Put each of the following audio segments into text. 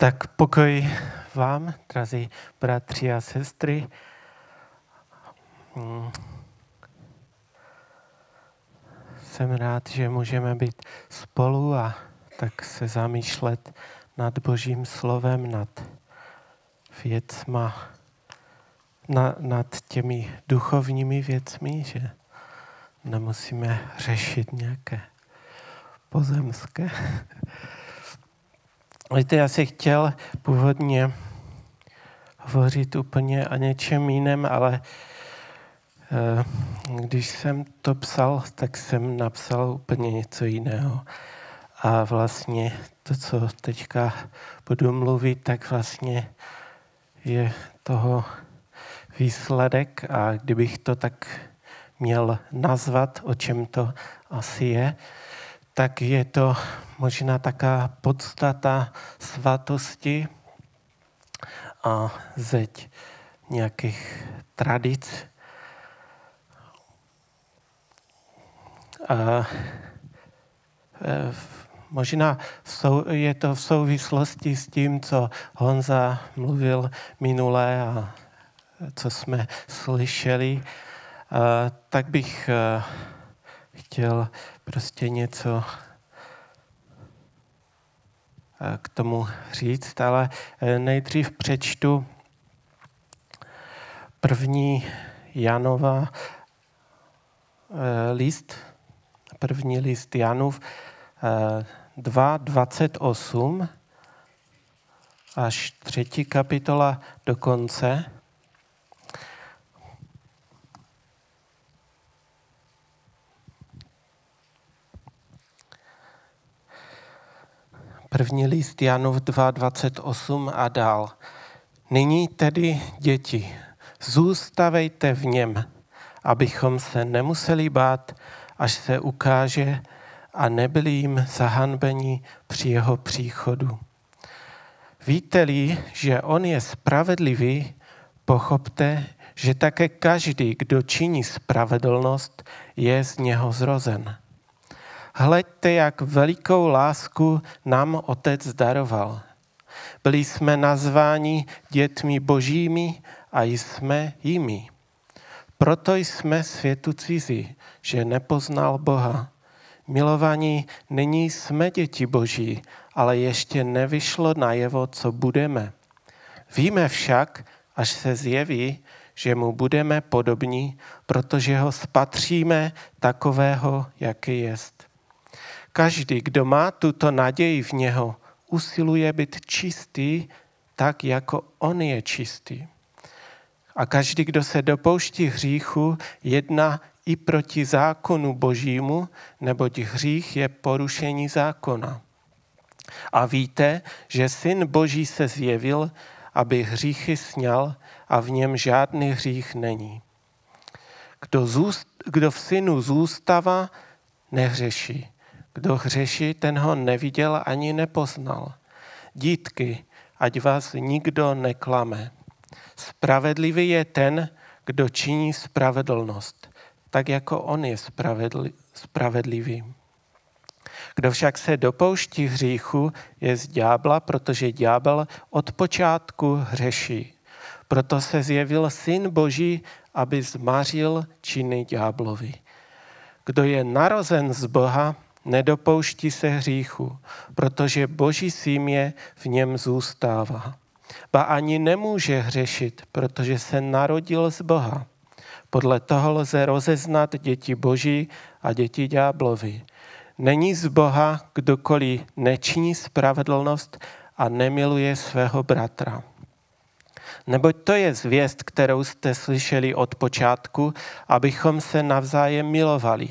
Tak pokoj vám, drazí bratři a sestry. Hmm. Jsem rád, že můžeme být spolu a tak se zamýšlet nad Božím slovem, nad věcma, na, nad těmi duchovními věcmi, že nemusíme řešit nějaké pozemské. Víte, já jsem chtěl původně hovořit úplně o něčem jiném, ale eh, když jsem to psal, tak jsem napsal úplně něco jiného. A vlastně to, co teďka budu mluvit, tak vlastně je toho výsledek a kdybych to tak měl nazvat, o čem to asi je, tak je to možná taká podstata svatosti a zeď nějakých tradic. A e, možná je to v souvislosti s tím, co Honza mluvil minule a co jsme slyšeli, tak bych e, chtěl prostě něco eh, k tomu říct, ale eh, nejdřív přečtu první Janova eh, list, první list Janův 2.28 až třetí kapitola do konce. První list Janův 2.28 a dál. Nyní tedy, děti, zůstavejte v něm, abychom se nemuseli bát, až se ukáže a nebyli jim zahanbeni při jeho příchodu. Víte-li, že on je spravedlivý, pochopte, že také každý, kdo činí spravedlnost, je z něho zrozen. Hleďte, jak velikou lásku nám Otec daroval. Byli jsme nazváni dětmi božími a jsme jimi. Proto jsme světu cizí, že nepoznal Boha. Milovaní, nyní jsme děti boží, ale ještě nevyšlo najevo, co budeme. Víme však, až se zjeví, že mu budeme podobní, protože ho spatříme takového, jaký jest. Každý, kdo má tuto naději v něho, usiluje být čistý tak, jako on je čistý. A každý, kdo se dopouští hříchu, jedná i proti zákonu božímu, neboť hřích je porušení zákona. A víte, že syn boží se zjevil, aby hříchy sněl a v něm žádný hřích není. Kdo, zůst, kdo v synu zůstává, nehřeší. Kdo hřeší, ten ho neviděl ani nepoznal. Dítky, ať vás nikdo neklame. Spravedlivý je ten, kdo činí spravedlnost, tak jako on je spravedlivý. Kdo však se dopouští hříchu, je z ďábla, protože ďábel od počátku hřeší. Proto se zjevil Syn Boží, aby zmařil činy ďáblovi. Kdo je narozen z Boha, nedopouští se hříchu, protože boží símě v něm zůstává. Ba ani nemůže hřešit, protože se narodil z Boha. Podle toho lze rozeznat děti boží a děti ďáblovi. Není z Boha, kdokoliv nečiní spravedlnost a nemiluje svého bratra. Neboť to je zvěst, kterou jste slyšeli od počátku, abychom se navzájem milovali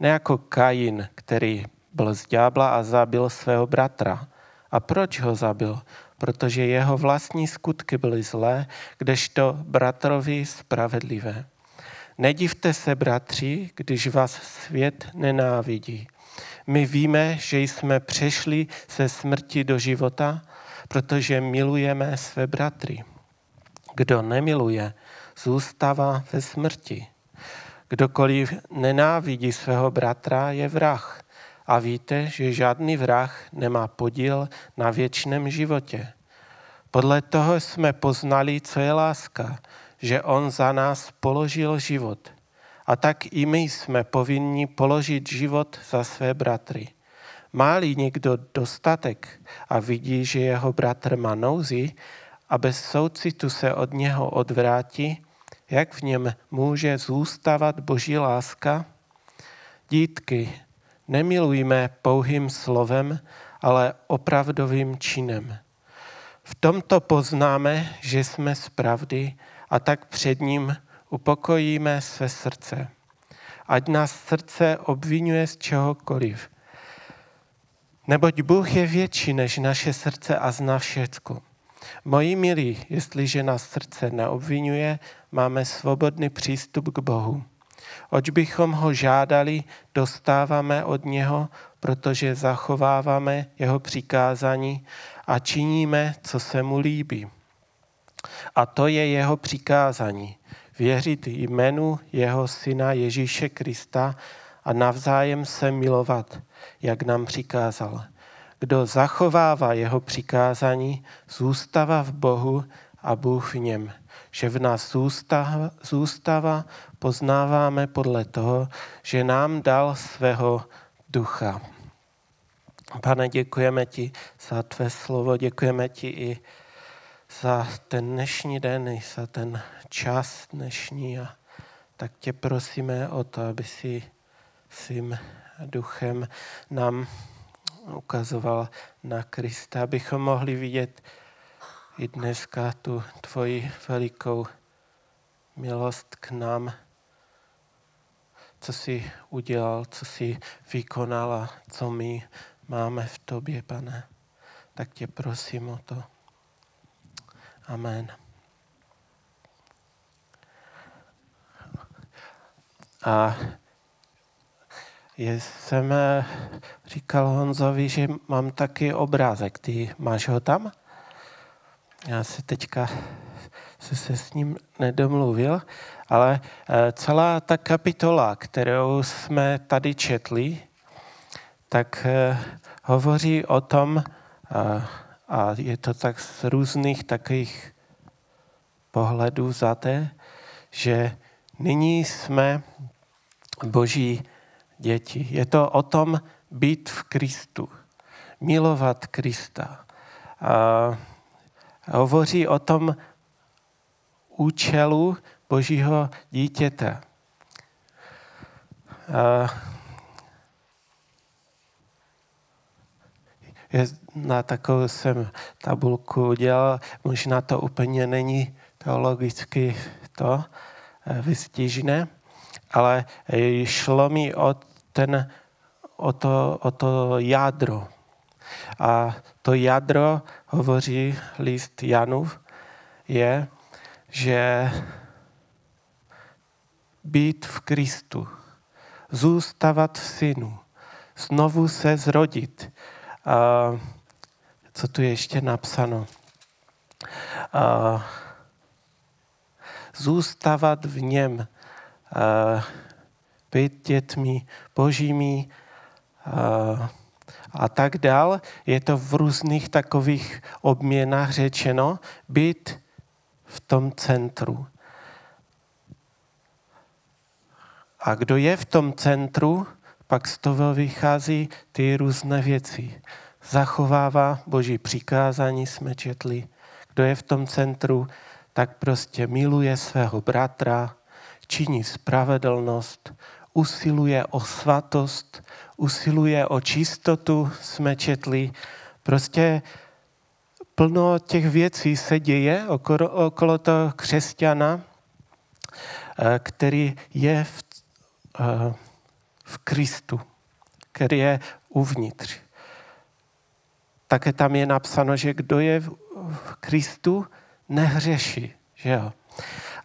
ne jako Kain, který byl z ďábla a zabil svého bratra. A proč ho zabil? Protože jeho vlastní skutky byly zlé, kdežto bratrovi spravedlivé. Nedivte se, bratři, když vás svět nenávidí. My víme, že jsme přešli ze smrti do života, protože milujeme své bratry. Kdo nemiluje, zůstává ve smrti. Kdokoliv nenávidí svého bratra, je vrah. A víte, že žádný vrah nemá podíl na věčném životě. Podle toho jsme poznali, co je láska, že On za nás položil život. A tak i my jsme povinni položit život za své bratry. Má-li někdo dostatek a vidí, že jeho bratr má nouzi a bez soucitu se od něho odvrátí, jak v něm může zůstávat boží láska? Dítky, nemilujme pouhým slovem, ale opravdovým činem. V tomto poznáme, že jsme z pravdy a tak před ním upokojíme své srdce. Ať nás srdce obvinuje z čehokoliv. Neboť Bůh je větší než naše srdce a zná všecko. Moji milí, jestliže nás srdce neobvinuje, máme svobodný přístup k Bohu. Oč bychom ho žádali, dostáváme od něho, protože zachováváme jeho přikázání a činíme, co se mu líbí. A to je jeho přikázání. Věřit jménu jeho syna Ježíše Krista a navzájem se milovat, jak nám přikázal. Kdo zachovává jeho přikázání, zůstává v Bohu a Bůh v něm. Že v nás zůstává, zůstává poznáváme podle toho, že nám dal svého ducha. Pane, děkujeme ti za tvé slovo, děkujeme ti i za ten dnešní den, i za ten čas dnešní a tak tě prosíme o to, aby si svým duchem nám ukazoval na Krista, abychom mohli vidět i dneska tu tvoji velikou milost k nám, co jsi udělal, co jsi vykonal a co my máme v tobě, pane. Tak tě prosím o to. Amen. A jsem eh, říkal Honzovi, že mám taky obrázek. Ty máš ho tam? Já se teďka se, se s ním nedomluvil, ale eh, celá ta kapitola, kterou jsme tady četli, tak eh, hovoří o tom, a je to tak z různých takových pohledů té, že nyní jsme boží děti. Je to o tom být v Kristu, milovat Krista. A hovoří o tom účelu božího dítěte. A je, na takovou jsem tabulku udělal, možná to úplně není teologicky to eh, vystižné, ale eh, šlo mi o, ten, o, to, o to jádro. A to jádro, hovoří list Janův, je, že být v Kristu, zůstávat v synu, znovu se zrodit. A co tu je ještě napsáno? A zůstávat v něm, být dětmi božími a, a tak dál. Je to v různých takových obměnách řečeno, být v tom centru. A kdo je v tom centru, pak z toho vychází ty různé věci. Zachovává boží přikázání, jsme četli. Kdo je v tom centru, tak prostě miluje svého bratra, činí spravedlnost, usiluje o svatost, usiluje o čistotu, jsme četli. Prostě plno těch věcí se děje okolo, okolo toho křesťana, eh, který je v, eh, v Kristu, který je uvnitř. Také tam je napsáno, že kdo je v Kristu, nehřeší. Že jo?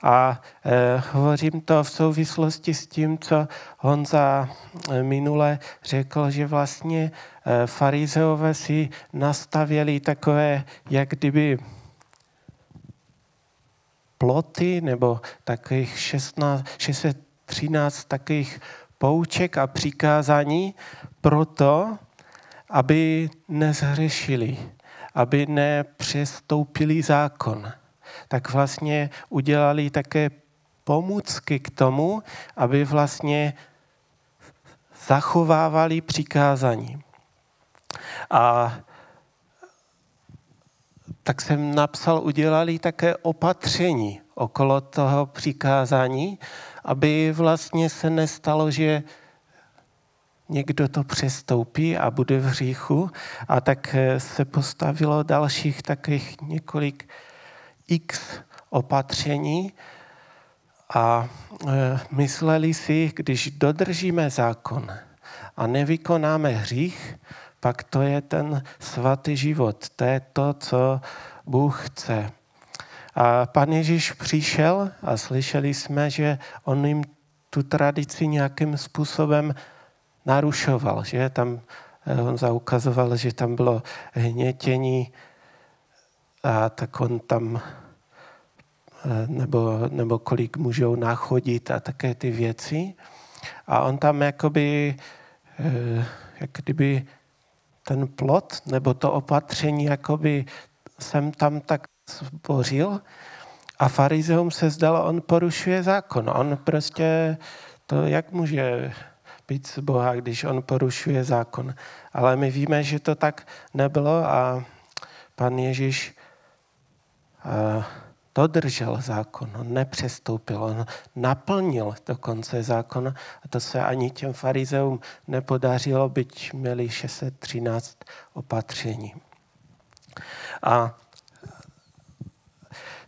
A e, hovořím to v souvislosti s tím, co Honza eh, minule řekl, že vlastně e, farizeové si nastavěli takové, jak kdyby ploty nebo takových 16, 613 takových pouček a přikázání proto, aby nezhřešili, aby nepřestoupili zákon. Tak vlastně udělali také pomůcky k tomu, aby vlastně zachovávali přikázání. A tak jsem napsal, udělali také opatření okolo toho přikázání, aby vlastně se nestalo, že někdo to přestoupí a bude v hříchu. A tak se postavilo dalších takových několik x opatření a e, mysleli si, když dodržíme zákon a nevykonáme hřích, pak to je ten svatý život. To je to, co Bůh chce. A pan Ježíš přišel a slyšeli jsme, že on jim tu tradici nějakým způsobem narušoval, že tam eh, on zaukazoval, že tam bylo hnětění a tak on tam eh, nebo, nebo kolik můžou nachodit a také ty věci. A on tam jakoby, eh, jak kdyby ten plot nebo to opatření jakoby jsem tam tak zbořil a farizeum se zdalo, on porušuje zákon. On prostě, to jak může být z Boha, když on porušuje zákon. Ale my víme, že to tak nebylo a pan Ježíš dodržel zákon, on nepřestoupil, on naplnil dokonce zákon a to se ani těm farizeům nepodařilo, byť měli 613 opatření. A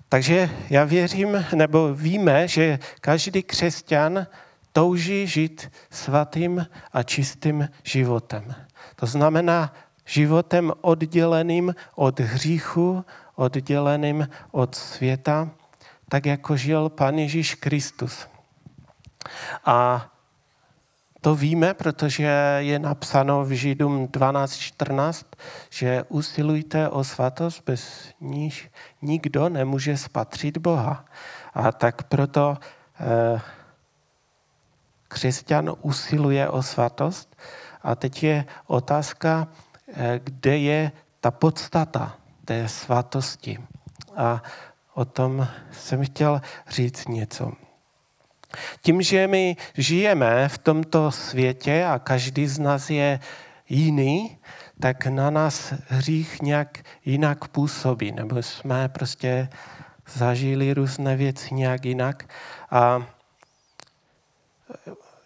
takže já věřím, nebo víme, že každý křesťan touží žít svatým a čistým životem. To znamená životem odděleným od hříchu, odděleným od světa, tak jako žil Pán Ježíš Kristus. A to víme, protože je napsáno v Židům 12.14, že usilujte o svatost, bez níž nikdo nemůže spatřit Boha. A tak proto eh, křesťan usiluje o svatost. A teď je otázka, eh, kde je ta podstata té svatosti. A o tom jsem chtěl říct něco. Tím, že my žijeme v tomto světě a každý z nás je jiný, tak na nás hřích nějak jinak působí, nebo jsme prostě zažili různé věci nějak jinak. A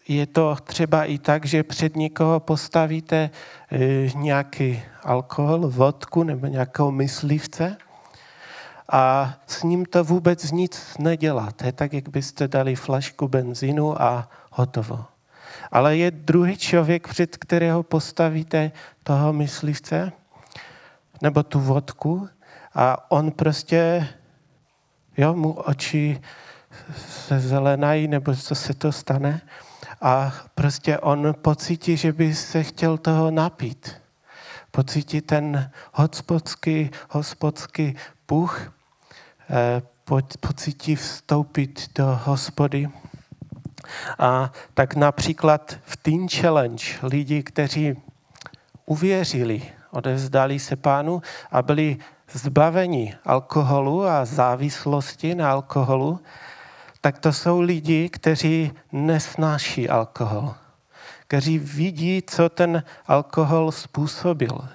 je to třeba i tak, že před někoho postavíte e, nějaký alkohol, vodku nebo nějakého myslivce a s ním to vůbec nic nedělá. To je tak, jak byste dali flašku benzínu a hotovo. Ale je druhý člověk, před kterého postavíte toho myslivce nebo tu vodku a on prostě, jo, mu oči se zelenají, nebo co se to stane a prostě on pocítí, že by se chtěl toho napít. Pocítí ten hospodský, hospodský puch, eh, pocítí vstoupit do hospody. A tak například v Teen Challenge lidi, kteří uvěřili, odevzdali se pánu a byli zbaveni alkoholu a závislosti na alkoholu, tak to jsou lidi, kteří nesnáší alkohol, kteří vidí, co ten alkohol způsobil,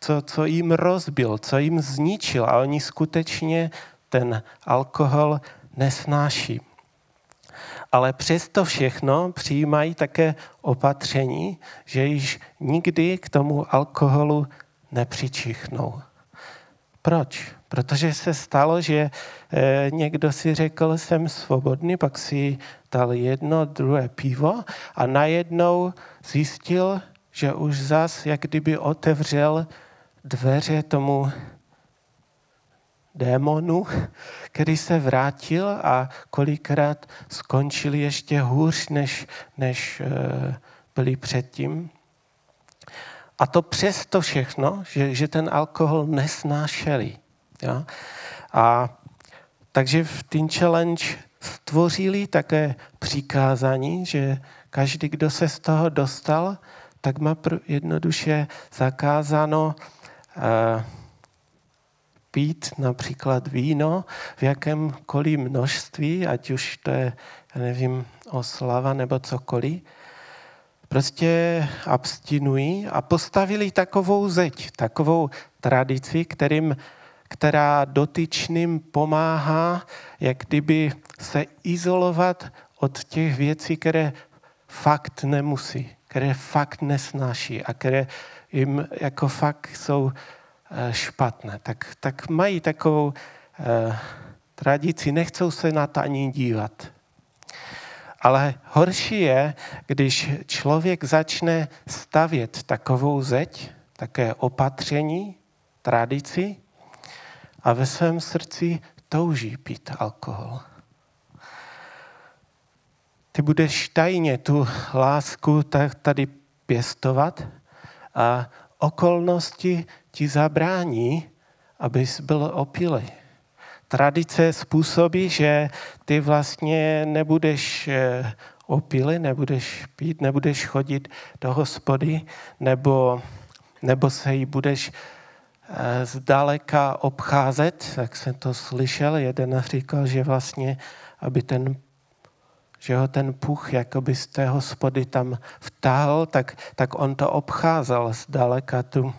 co, co jim rozbil, co jim zničil a oni skutečně ten alkohol nesnáší. Ale přesto všechno přijímají také opatření, že již nikdy k tomu alkoholu nepřičichnou. Proč? Protože se stalo, že eh, někdo si řekl, jsem svobodný, pak si dal jedno, druhé pivo a najednou zjistil, že už zas, jak kdyby otevřel dveře tomu démonu, který se vrátil a kolikrát skončili ještě hůř, než, než eh, byli předtím. A to přesto všechno, že, že ten alkohol nesnášeli. Ja? A takže v Teen Challenge stvořili také přikázání, že každý, kdo se z toho dostal, tak má jednoduše zakázáno uh, pít například víno v jakémkoliv množství, ať už to je, já nevím, oslava nebo cokoliv, prostě abstinují a postavili takovou zeď, takovou tradici, kterým, která dotyčným pomáhá, jak kdyby se izolovat od těch věcí, které fakt nemusí, které fakt nesnáší a které jim jako fakt jsou eh, špatné. Tak, tak mají takovou eh, tradici, nechcou se na to ani dívat. Ale horší je, když člověk začne stavět takovou zeď, také opatření, tradici a ve svém srdci touží pít alkohol. Ty budeš tajně tu lásku tady pěstovat a okolnosti ti zabrání, abys byl opilý. Tradice způsobí, že ty vlastně nebudeš eh, opilý, nebudeš pít, nebudeš chodit do hospody, nebo, nebo se jí budeš zdaleka obcházet, jak jsem to slyšel, jeden říkal, že vlastně, aby ten že ho ten puch jakoby z té hospody tam vtáhl, tak, tak on to obcházel zdaleka tu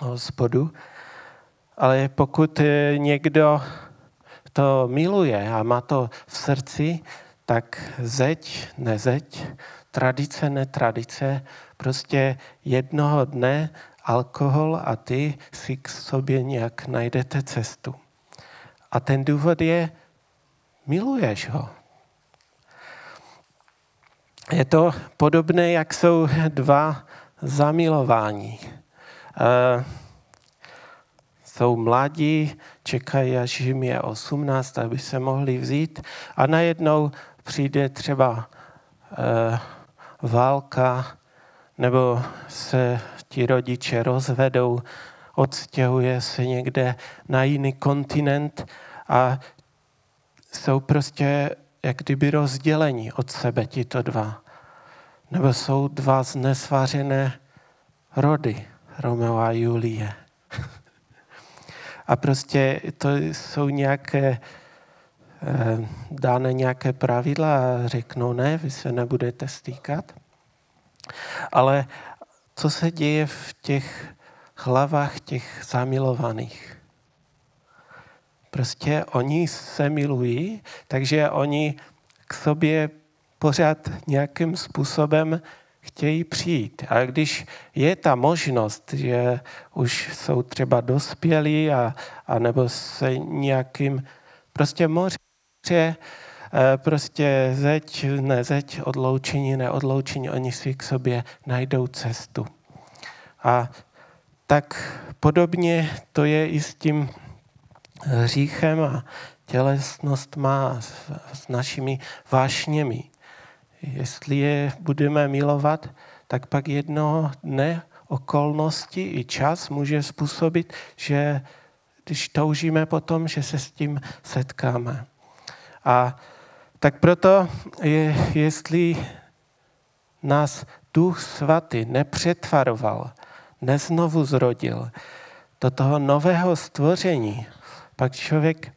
hospodu. Ale pokud někdo to miluje a má to v srdci, tak zeď, nezeď, tradice, netradice, prostě jednoho dne alkohol a ty si k sobě nějak najdete cestu. A ten důvod je, miluješ ho, je to podobné, jak jsou dva zamilování. E, jsou mladí, čekají, až jim je 18, aby se mohli vzít a najednou přijde třeba e, válka nebo se ti rodiče rozvedou, odstěhuje se někde na jiný kontinent a jsou prostě jak kdyby rozdělení od sebe tito dva. Nebo jsou dva znesvařené rody, Romeo a Julie. A prostě to jsou nějaké, eh, dáne nějaké pravidla a řeknou ne, vy se nebudete stýkat. Ale co se děje v těch hlavách těch zamilovaných? Prostě oni se milují, takže oni k sobě pořád nějakým způsobem chtějí přijít. A když je ta možnost, že už jsou třeba dospělí a, a nebo se nějakým prostě moře, prostě zeď, ne zeď, odloučení, neodloučení, oni si k sobě najdou cestu. A tak podobně to je i s tím hříchem a tělesnost má s, s našimi vášněmi. Jestli je budeme milovat, tak pak jednoho dne okolnosti i čas může způsobit, že když toužíme potom, že se s tím setkáme. A tak proto, je, jestli nás Duch Svatý nepřetvaroval, neznovu zrodil do toho nového stvoření, pak člověk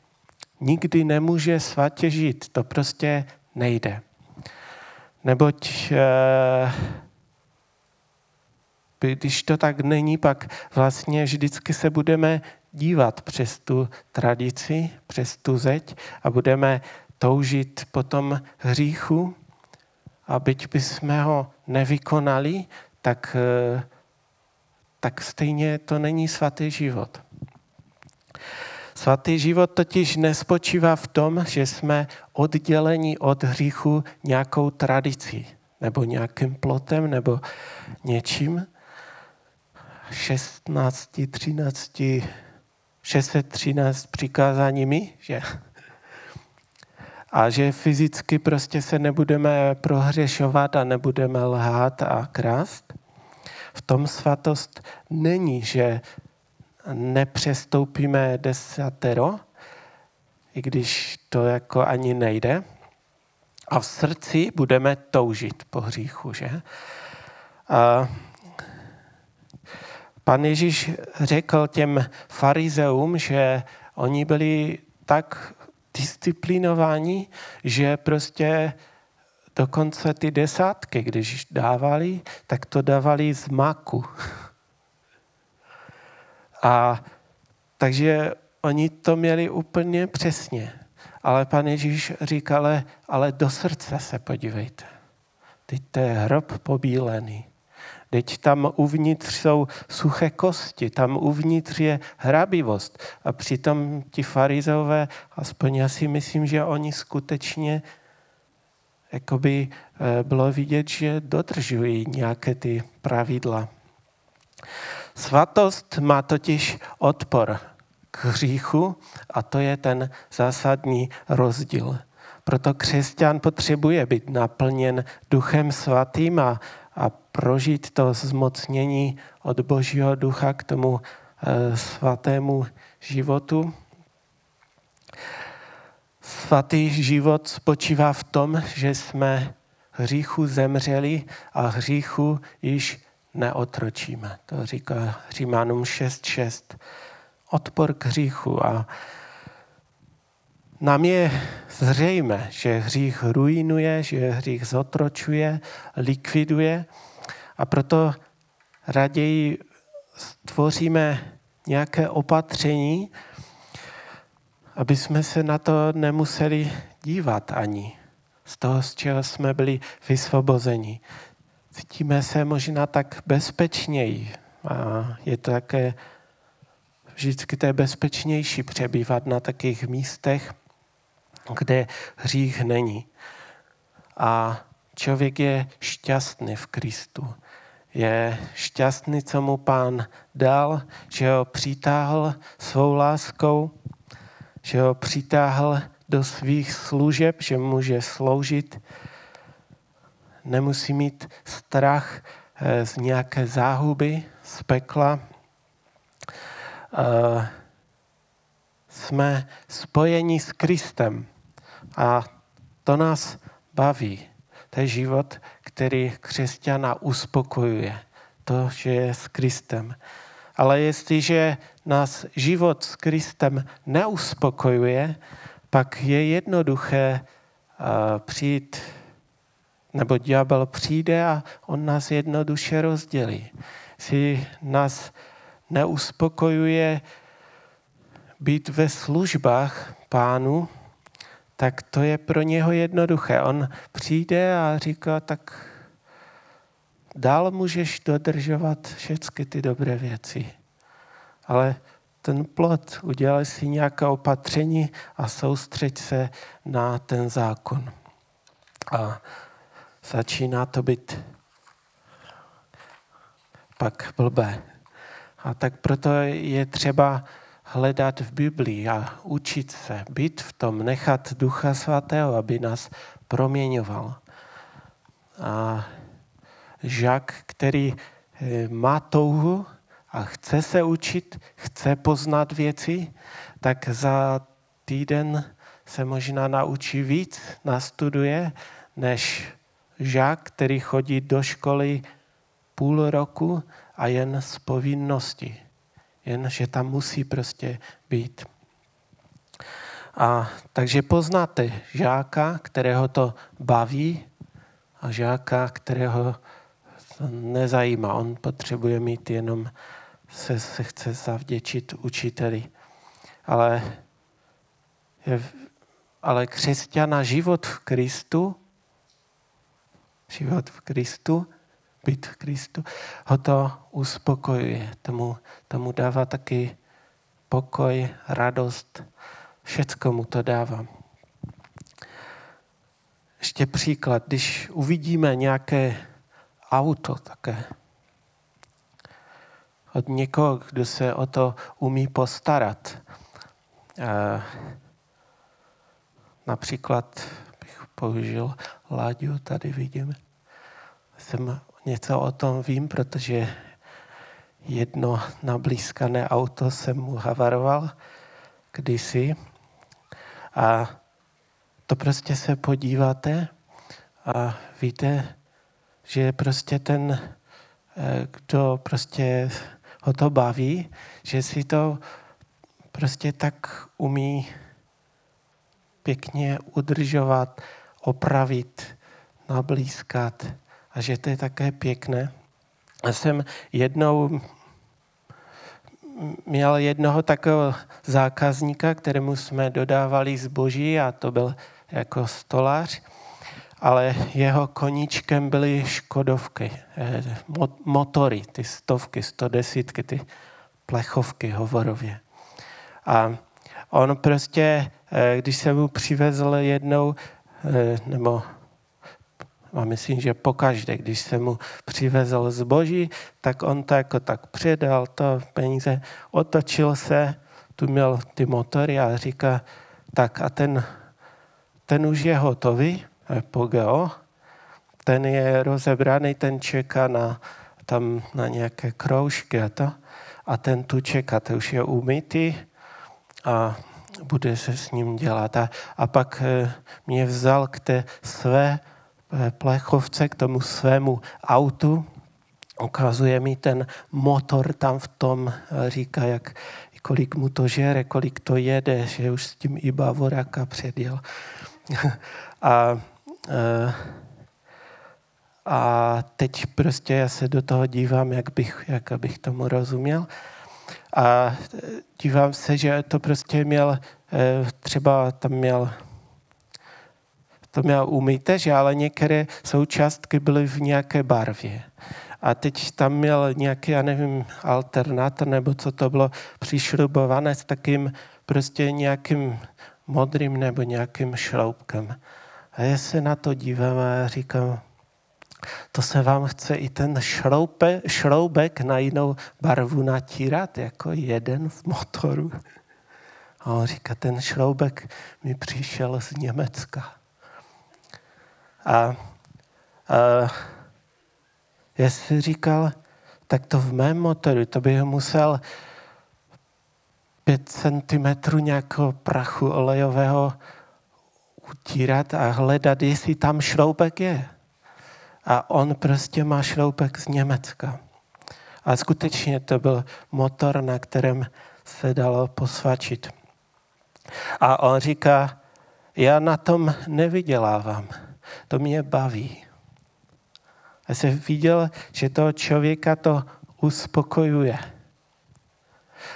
nikdy nemůže svatě žít. To prostě nejde. Neboť eh, když to tak není, pak vlastně vždycky se budeme dívat přes tu tradici, přes tu zeď a budeme toužit po tom hříchu a byť bychom ho nevykonali, tak, eh, tak stejně to není svatý život. Svatý život totiž nespočívá v tom, že jsme odděleni od hříchu nějakou tradicí nebo nějakým plotem nebo něčím. 16, 13, 613 přikázáními, že? A že fyzicky prostě se nebudeme prohřešovat a nebudeme lhát a krást. V tom svatost není, že nepřestoupíme desatero, i když to jako ani nejde. A v srdci budeme toužit po hříchu, že? A Pan Ježíš řekl těm farizeům, že oni byli tak disciplinovaní, že prostě dokonce ty desátky, když dávali, tak to dávali z maku. A takže oni to měli úplně přesně. Ale pan Ježíš říkal, ale do srdce se podívejte. Teď to je hrob pobílený. Teď tam uvnitř jsou suché kosti, tam uvnitř je hrabivost. A přitom ti farizové, aspoň já si myslím, že oni skutečně jakoby eh, bylo vidět, že dodržují nějaké ty pravidla. Svatost má totiž odpor k hříchu a to je ten zásadní rozdíl. Proto křesťan potřebuje být naplněn duchem svatým a, a prožít to zmocnění od Božího ducha k tomu e, svatému životu. Svatý život spočívá v tom, že jsme hříchu zemřeli a hříchu již neotročíme. To říká Římanům 6.6. Odpor k hříchu. A nám je zřejmé, že hřích ruinuje, že hřích zotročuje, likviduje a proto raději stvoříme nějaké opatření, aby jsme se na to nemuseli dívat ani z toho, z čeho jsme byli vysvobozeni. Cítíme se možná tak bezpečněji a je to také vždycky to je bezpečnější přebývat na takých místech, kde hřích není. A člověk je šťastný v Kristu. Je šťastný, co mu pán dal, že ho přitáhl svou láskou, že ho přitáhl do svých služeb, že může sloužit. Nemusí mít strach eh, z nějaké záhuby, z pekla. Eh, jsme spojeni s Kristem a to nás baví. To je život, který křesťana uspokojuje. To, že je s Kristem. Ale jestliže nás život s Kristem neuspokojuje, pak je jednoduché uh, přijít, nebo ďábel přijde a on nás jednoduše rozdělí. Si nás neuspokojuje být ve službách pánu, tak to je pro něho jednoduché. On přijde a říká, tak dál můžeš dodržovat všechny ty dobré věci. Ale ten plot, udělej si nějaké opatření a soustřeď se na ten zákon. A začíná to být pak blbé. A tak proto je třeba hledat v Biblii a učit se, být v tom, nechat Ducha Svatého, aby nás proměňoval. A žák, který eh, má touhu a chce se učit, chce poznat věci, tak za týden se možná naučí víc, nastuduje, než žák, který chodí do školy půl roku a jen z povinnosti jen že tam musí prostě být. A takže poznáte žáka, kterého to baví a žáka, kterého to nezajímá. On potřebuje mít jenom, se, se chce zavděčit učiteli. Ale, je, ale křesťana život v Kristu, život v Kristu být Kristu, ho to uspokojuje. Tomu, tomu dává taky pokoj, radost. Všecko mu to dává. Ještě příklad, když uvidíme nějaké auto také od někoho, kdo se o to umí postarat. například bych použil Láďu, tady vidím. Jsem něco o tom vím, protože jedno nablízkané auto jsem mu havaroval kdysi. A to prostě se podíváte a víte, že prostě ten, eh, kdo prostě ho to baví, že si to prostě tak umí pěkně udržovat, opravit, nablízkat a že to je také pěkné. Já jsem jednou měl jednoho takového zákazníka, kterému jsme dodávali zboží a to byl jako stolář, ale jeho koníčkem byly škodovky, eh, motory, ty stovky, sto desítky, ty plechovky hovorově. A on prostě, eh, když jsem mu přivezl jednou, eh, nebo a myslím, že pokaždé, když jsem mu přivezl zboží, tak on to jako tak předal to peníze, otočil se, tu měl ty motory a říká, tak a ten, ten už je hotový, Pogeo, ten je rozebraný, ten čeká na, tam na nějaké kroužky a to. A ten tu čeká, ten už je umytý a bude se s ním dělat. A, a pak eh, mě vzal k té své plechovce, k tomu svému autu, ukazuje mi ten motor tam v tom, říká, jak, kolik mu to žere, kolik to jede, že už s tím i Bavoraka předjel. a, eh, a teď prostě já se do toho dívám, jak bych, jak bych tomu rozuměl. A dívám se, že to prostě měl, eh, třeba tam měl to měl umíte, že ale některé součástky byly v nějaké barvě. A teď tam měl nějaký, já nevím, alternátor, nebo co to bylo, přišrubované s takým prostě nějakým modrým nebo nějakým šroubkem. A já se na to dívám a říkám, to se vám chce i ten šroupe, šroubek na jinou barvu natírat, jako jeden v motoru. A on říká, ten šroubek mi přišel z Německa. A, a já si říkal, tak to v mém motoru, to bych musel 5 cm nějakého prachu olejového utírat a hledat, jestli tam šroubek je. A on prostě má šroubek z Německa. A skutečně to byl motor, na kterém se dalo posvačit. A on říká, já na tom nevydělávám, to mě baví. A jsem viděl, že toho člověka to uspokojuje.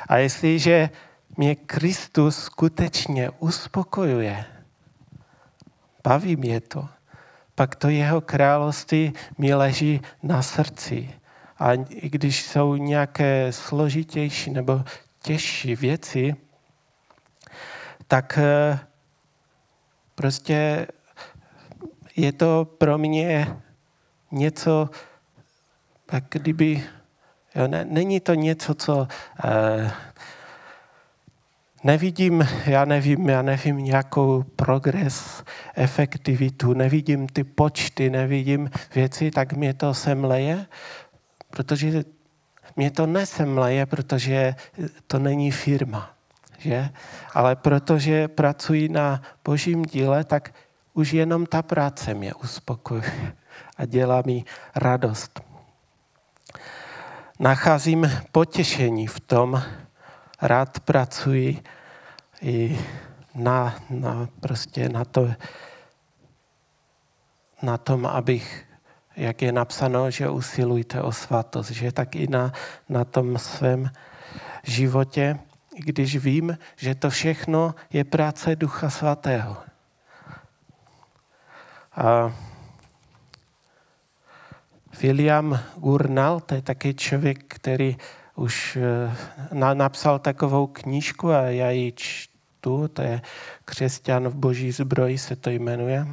A jestliže mě Kristus skutečně uspokojuje, baví mě to, pak to jeho království mi leží na srdci. A i když jsou nějaké složitější nebo těžší věci, tak eh, prostě je to pro mě něco, tak kdyby, jo, ne, není to něco, co eh, nevidím, já nevím, já nevím nějakou progres, efektivitu, nevidím ty počty, nevidím věci, tak mě to semleje, protože mě to nesemleje, protože to není firma, že? Ale protože pracuji na božím díle, tak už jenom ta práce mě uspokojuje a dělá mi radost. Nacházím potěšení v tom, rád pracuji i na, na, prostě na, to, na tom, abych, jak je napsáno, že usilujte o svatost, že tak i na, na tom svém životě, když vím, že to všechno je práce Ducha Svatého. William Gurnal, to je taky člověk, který už eh, napsal takovou knížku a já ji čtu, to je Křesťan v boží zbroji se to jmenuje.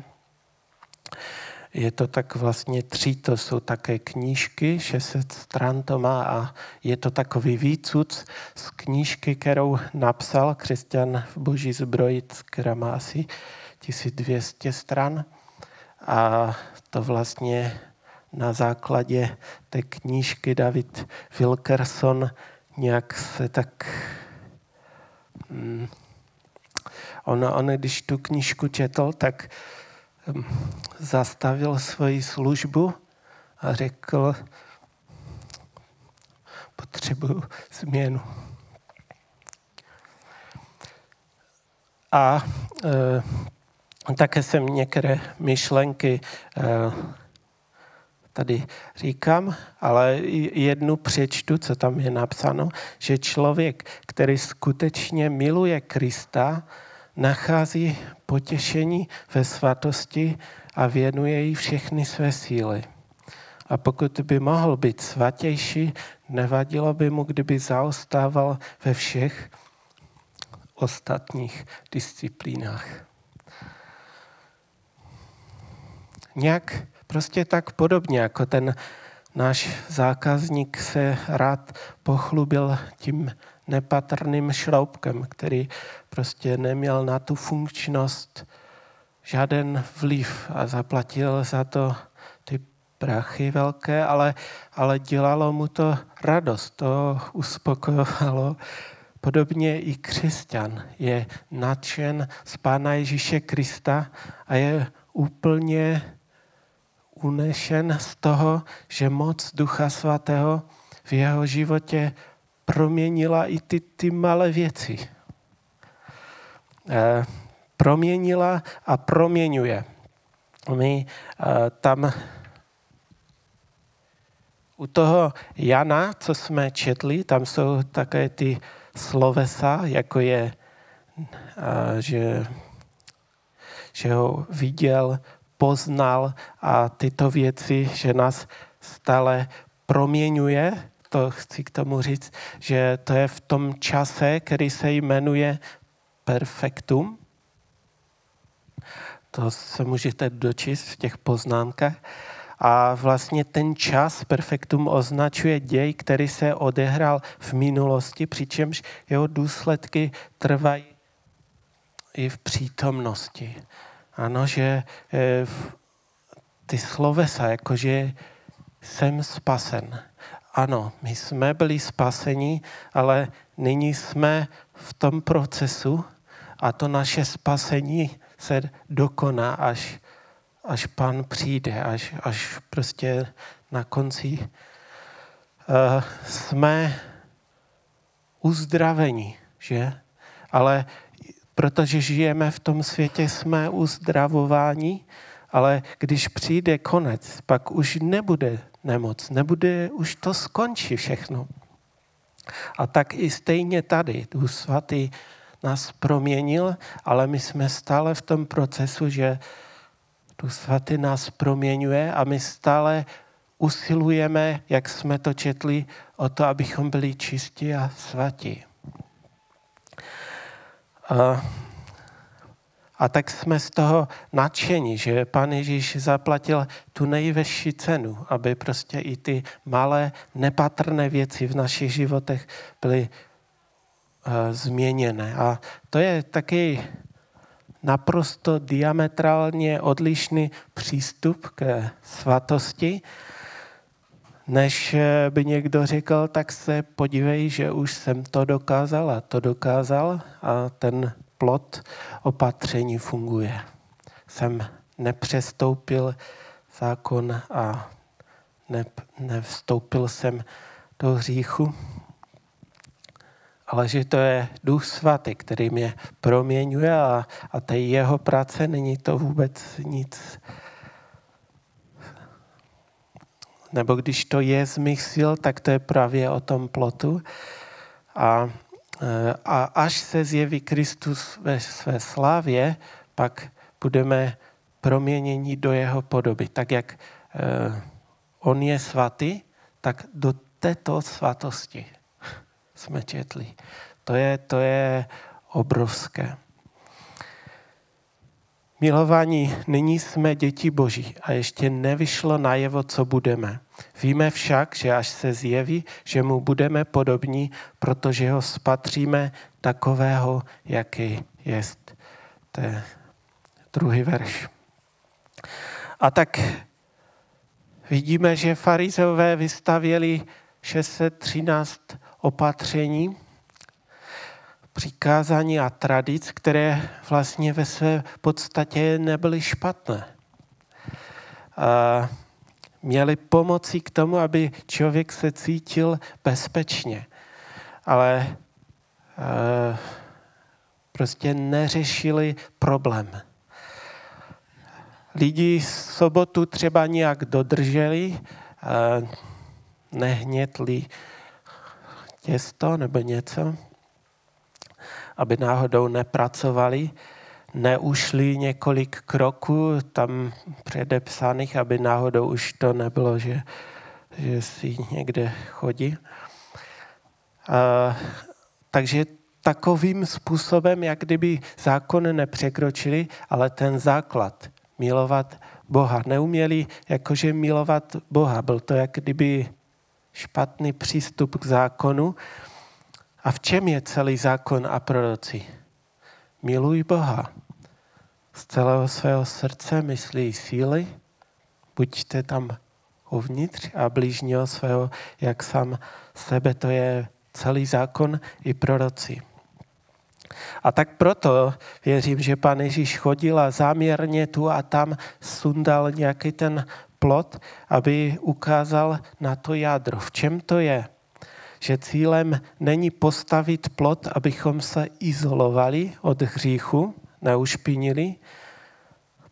Je to tak vlastně tři, to jsou také knížky, 600 stran to má a je to takový výcud z knížky, kterou napsal Křesťan v boží zbroji, která má asi 1200 stran. A to vlastně na základě té knížky David Wilkerson nějak se tak... Hmm, on, on, když tu knížku četl, tak um, zastavil svoji službu a řekl, potřebuju změnu. A e, také jsem některé myšlenky e, tady říkám, ale jednu přečtu, co tam je napsáno, že člověk, který skutečně miluje Krista, nachází potěšení ve svatosti a věnuje jí všechny své síly. A pokud by mohl být svatější, nevadilo by mu, kdyby zaostával ve všech ostatních disciplínách. Nějak prostě tak podobně, jako ten náš zákazník se rád pochlubil tím nepatrným šroubkem, který prostě neměl na tu funkčnost žádný vliv a zaplatil za to ty prachy velké, ale, ale dělalo mu to radost, to uspokojovalo. Podobně i křesťan je nadšen z Pána Ježíše Krista a je úplně unešen z toho, že moc Ducha Svatého v jeho životě proměnila i ty, ty malé věci. E, proměnila a proměňuje. My e, tam u toho Jana, co jsme četli, tam jsou také ty slovesa, jako je, e, že, že ho viděl, poznal a tyto věci, že nás stále proměňuje, to chci k tomu říct, že to je v tom čase, který se jmenuje perfektum. To se můžete dočíst v těch poznámkách. A vlastně ten čas perfektum označuje děj, který se odehrál v minulosti, přičemž jeho důsledky trvají i v přítomnosti. Ano, že eh, ty slovesa, jakože jsem spasen. Ano, my jsme byli spaseni, ale nyní jsme v tom procesu a to naše spasení se dokoná, až, až pan přijde, až, až prostě na konci uh, jsme uzdraveni, že? Ale protože žijeme v tom světě, jsme uzdravováni, ale když přijde konec, pak už nebude nemoc, nebude, už to skončí všechno. A tak i stejně tady, Duch Svatý nás proměnil, ale my jsme stále v tom procesu, že Duch Svatý nás proměňuje a my stále usilujeme, jak jsme to četli, o to, abychom byli čistí a svatí. A, a tak jsme z toho nadšení, že Pan Ježíš zaplatil tu nejvyšší cenu, aby prostě i ty malé nepatrné věci v našich životech byly uh, změněné. A to je taky naprosto diametrálně odlišný přístup ke svatosti, než eh, by někdo řekl, tak se podívej, že už jsem to dokázal a to dokázal a ten plot opatření funguje. Jsem nepřestoupil zákon a ne, nevstoupil jsem do hříchu, ale že to je Duch Svatý, který mě proměňuje a, a té jeho práce není to vůbec nic nebo když to je z mých sil, tak to je právě o tom plotu. A, e, a až se zjeví Kristus ve své slávě, pak budeme proměněni do jeho podoby. Tak jak e, on je svatý, tak do této svatosti jsme četli. To je, to je obrovské. Milovaní, nyní jsme děti Boží a ještě nevyšlo najevo, co budeme. Víme však, že až se zjeví, že mu budeme podobní, protože ho spatříme takového, jaký jest. To je druhý verš. A tak vidíme, že farizeové vystavěli 613 opatření, přikázání a tradic, které vlastně ve své podstatě nebyly špatné. A měly pomoci k tomu, aby člověk se cítil bezpečně. Ale e, prostě neřešili problém. Lidi sobotu třeba nějak dodrželi, e, nehnětli těsto nebo něco, aby náhodou nepracovali, neušli několik kroků tam předepsaných, aby náhodou už to nebylo, že, že si někde chodí. A, takže takovým způsobem, jak kdyby zákon nepřekročili, ale ten základ, milovat Boha. Neuměli jakože milovat Boha. Byl to jak kdyby špatný přístup k zákonu. A v čem je celý zákon a proroci? Miluj Boha. Z celého svého srdce, myslí síly, buďte tam uvnitř a blížního svého, jak sám sebe, to je celý zákon i proroci. A tak proto věřím, že pan Ježíš chodil a záměrně tu a tam sundal nějaký ten plot, aby ukázal na to jádro. V čem to je? Že cílem není postavit plot, abychom se izolovali od hříchu, neušpinili,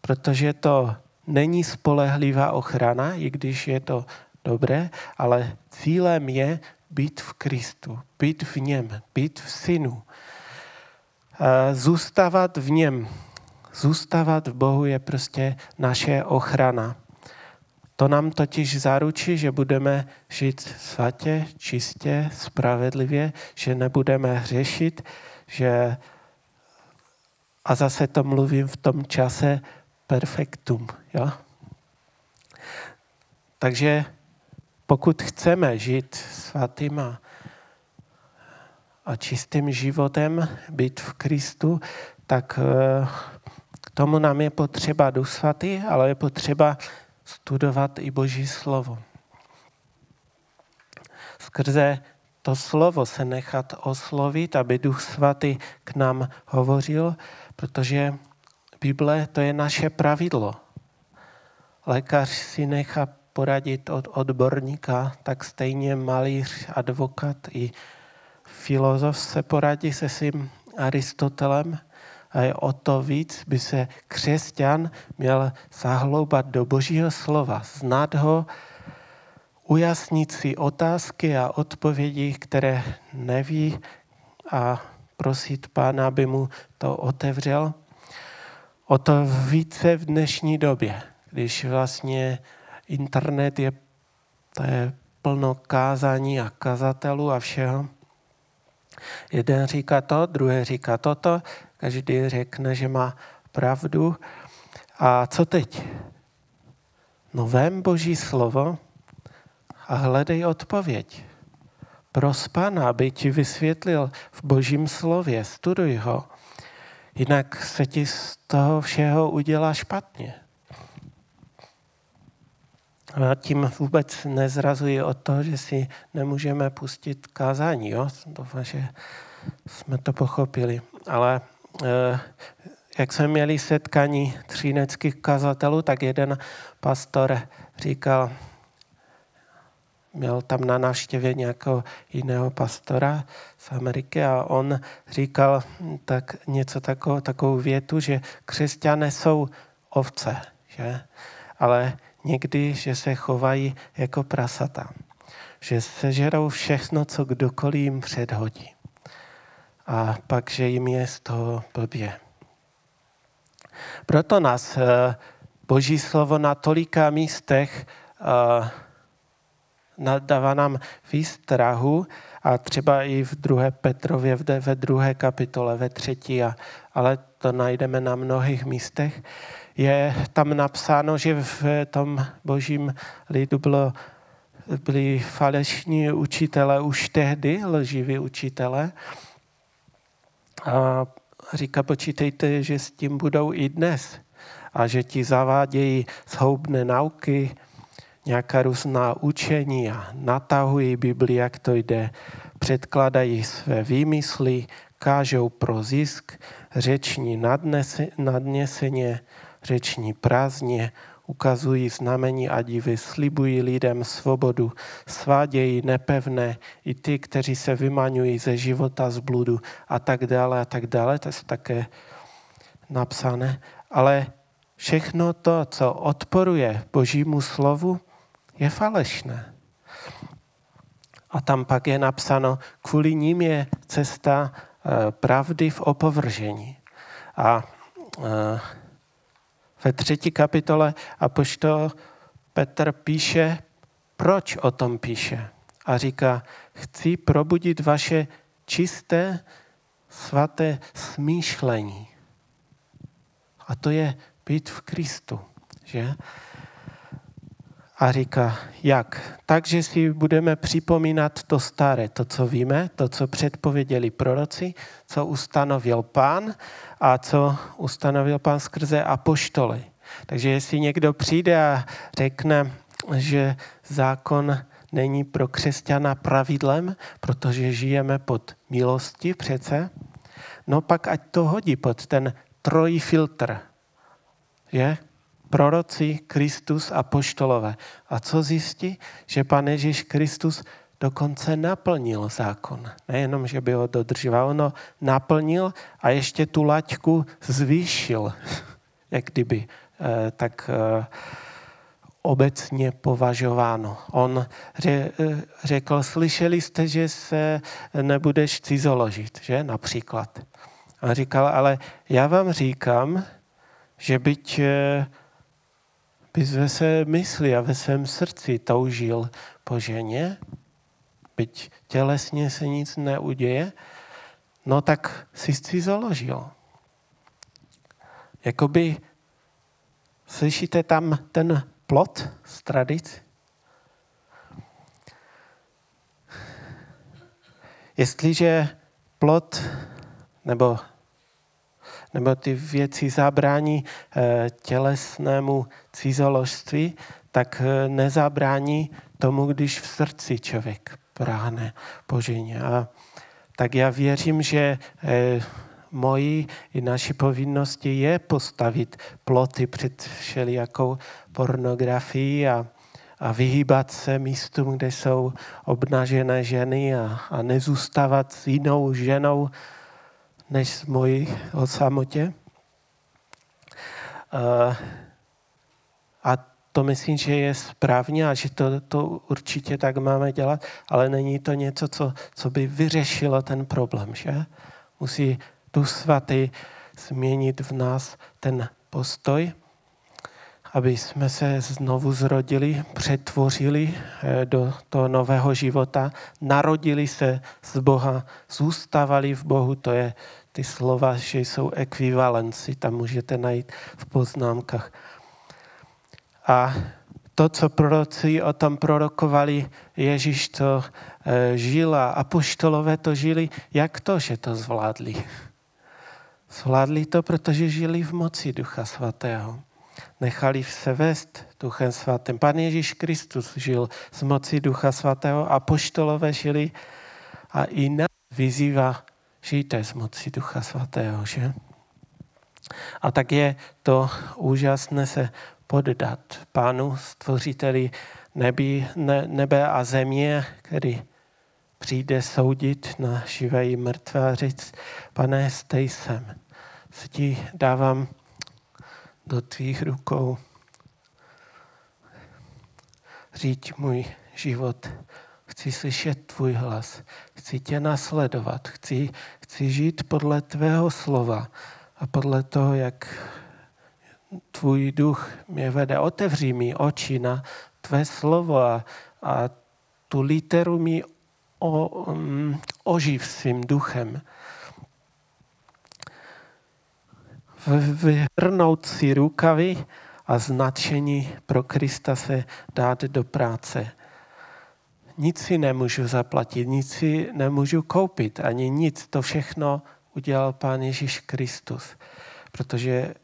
protože to není spolehlivá ochrana, i když je to dobré, ale cílem je být v Kristu, být v něm, být v synu. Zůstávat v něm, zůstávat v Bohu je prostě naše ochrana. To nám totiž zaručí, že budeme žít svatě, čistě, spravedlivě, že nebudeme hřešit, že a zase to mluvím v tom čase perfektum. Jo? Takže pokud chceme žít svatým a, čistým životem, být v Kristu, tak eh, k tomu nám je potřeba Duch Svatý, ale je potřeba studovat i Boží slovo. Skrze to slovo se nechat oslovit, aby Duch Svatý k nám hovořil, protože Bible to je naše pravidlo. Lékař si nechá poradit od odborníka, tak stejně malíř, advokat i filozof se poradí se svým Aristotelem o to víc by se křesťan měl zahloubat do božího slova, znát ho, ujasnit si otázky a odpovědi, které neví a prosit pána, aby mu to otevřel. O to více v dnešní době, když vlastně internet je, to je plno kázání a kazatelů a všeho. Jeden říká to, druhý říká toto, každý řekne, že má pravdu. A co teď? No vem Boží slovo a hledej odpověď. Pros Pana, aby ti vysvětlil v Božím slově, studuj ho. Jinak se ti z toho všeho udělá špatně. A tím vůbec nezrazuji od toho, že si nemůžeme pustit kázání. Jo? Doufám, že jsme to pochopili. Ale eh, jak jsme měli setkání třineckých kazatelů, tak jeden pastor říkal, měl tam na návštěvě nějakého jiného pastora z Ameriky a on říkal tak něco takovou, takovou větu, že křesťané jsou ovce, že? ale někdy, že se chovají jako prasata. Že sežerou všechno, co kdokoliv jim předhodí. A pak, že jim je z toho blbě. Proto nás eh, Boží slovo na tolika místech eh, nadává nám výstrahu a třeba i v druhé Petrově, ve druhé kapitole, ve třetí, a, ale to najdeme na mnohých místech, je tam napsáno, že v tom božím lidu bylo, byli falešní učitele už tehdy, lživí učitele. A říká, počítejte, že s tím budou i dnes. A že ti zavádějí zhoubné nauky, nějaká různá učení a natahují Bibli, jak to jde, předkladají své výmysly, kážou pro zisk, řeční nadneseně, řeční prázdně, ukazují znamení a divy, slibují lidem svobodu, svádějí nepevné i ty, kteří se vymaňují ze života z bludu a tak dále a tak dále. To je také napsané. Ale všechno to, co odporuje Božímu slovu, je falešné. A tam pak je napsáno, kvůli ním je cesta eh, pravdy v opovržení. A eh, ve třetí kapitole apoštol Petr píše, proč o tom píše. A říká, chci probudit vaše čisté, svaté smýšlení. A to je být v Kristu, že? A říká, jak? Takže si budeme připomínat to staré, to, co víme, to, co předpověděli proroci, co ustanovil pán a co ustanovil pán skrze apoštoly. Takže jestli někdo přijde a řekne, že zákon není pro křesťana pravidlem, protože žijeme pod milostí přece, no pak ať to hodí pod ten trojí filtr. Že? Proroci, Kristus a poštolové. A co zjistí? Že Pan Ježíš Kristus dokonce naplnil zákon. Nejenom, že by ho dodržoval, no naplnil a ještě tu laťku zvýšil, jak kdyby eh, tak eh, obecně považováno. On eh, řekl, slyšeli jste, že se nebudeš cizoložit, že například. A říkal, ale já vám říkám, že byť bys ve své mysli a ve svém srdci toužil po ženě, byť tělesně se nic neuděje, no tak si si založil. Jakoby, slyšíte tam ten plot z tradic? Jestliže plot nebo, nebo ty věci zabrání eh, tělesnému cizoložství, tak eh, nezabrání tomu, když v srdci člověk práhne po ženě. A tak já věřím, že eh, i naší povinnosti je postavit ploty před všelijakou pornografií a, a vyhýbat se místům, kde jsou obnažené ženy a, a nezůstávat s jinou ženou než s mojí o samotě. A, a to myslím, že je správně a že to, to určitě tak máme dělat, ale není to něco, co, co by vyřešilo ten problém, že? Musí tu svatý změnit v nás ten postoj, aby jsme se znovu zrodili, přetvořili eh, do toho nového života, narodili se z Boha, zůstávali v Bohu, to je ty slova, že jsou ekvivalenci, tam můžete najít v poznámkách. A to, co proroci o tom prorokovali, Ježíš to e, žil a apoštolové to žili, jak to, že to zvládli? Zvládli to, protože žili v moci Ducha Svatého. Nechali se vést Duchem Svatým. Pan Ježíš Kristus žil z moci Ducha Svatého a poštolové žili a i nás vyzývá, žijte z moci Ducha Svatého, že? A tak je to úžasné se poddat Pánu, stvořiteli nebi, ne, nebe a země, který přijde soudit na živé i mrtvé a říct, pane, stej sem. Se ti dávám do tvých rukou. Říď můj život. Chci slyšet tvůj hlas. Chci tě nasledovat. Chci, chci žít podle tvého slova a podle toho, jak tvůj duch mě vede. Otevří mi oči na tvé slovo a, a tu literu mi o, um, oživ svým duchem. Vyhrnout si rukavy a značení pro Krista se dát do práce. Nic si nemůžu zaplatit, nic si nemůžu koupit, ani nic. To všechno udělal Pán Ježíš Kristus, protože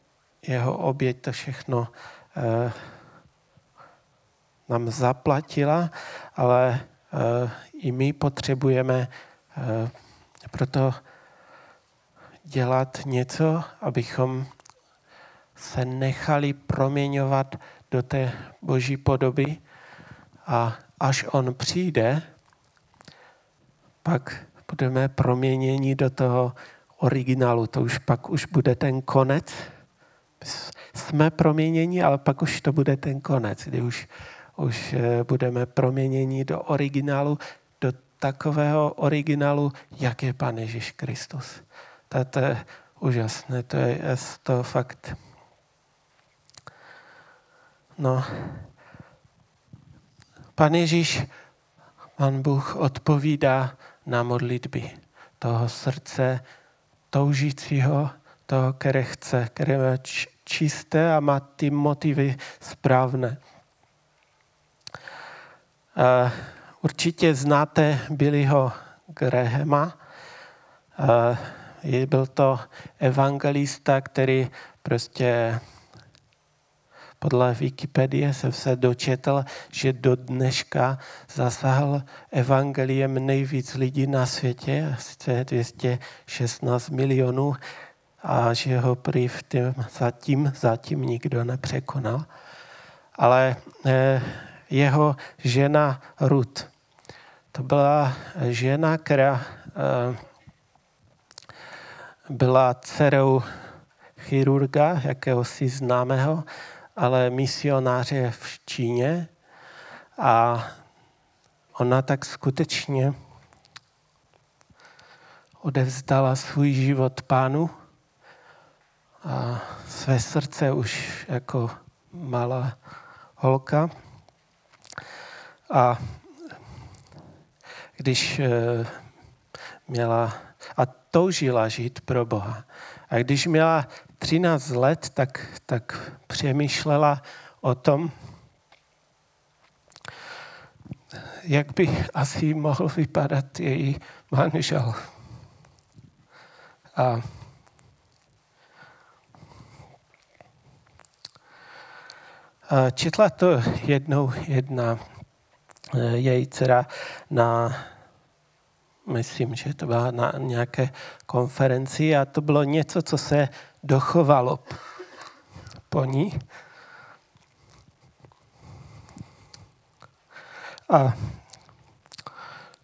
jeho oběť to všechno eh, nám zaplatila, ale eh, i my potřebujeme eh, proto dělat něco, abychom se nechali proměňovat do té boží podoby a až on přijde, pak budeme proměněni do toho originálu. To už pak už bude ten konec. Jsme proměněni, ale pak už to bude ten konec, kdy už, už eh, budeme proměněni do originálu, do takového originálu, jak je Pan Ježíš Kristus. To, je úžasné, to je to fakt. No, Pan Ježíš, Pan Bůh odpovídá na modlitby toho srdce toužícího, toho, které chce, které má čisté a má ty motivy správné. Určitě znáte Billyho Grahama. Byl to evangelista, který prostě podle Wikipedie jsem se dočetl, že do dneška zasahl evangeliem nejvíc lidí na světě, asi 216 milionů a že ho prý v tím zatím, zatím nikdo nepřekonal. Ale eh, jeho žena Ruth, to byla žena, která eh, byla dcerou chirurga, jakéhosi známého, ale misionáře v Číně a ona tak skutečně odevzdala svůj život pánu a své srdce už jako malá holka. A když eh, měla a toužila žít pro Boha. A když měla 13 let, tak, tak přemýšlela o tom, jak by asi mohl vypadat její manžel. A četla to jednou jedna eh, její dcera na myslím, že to byla na nějaké konferenci a to bylo něco, co se dochovalo po ní. A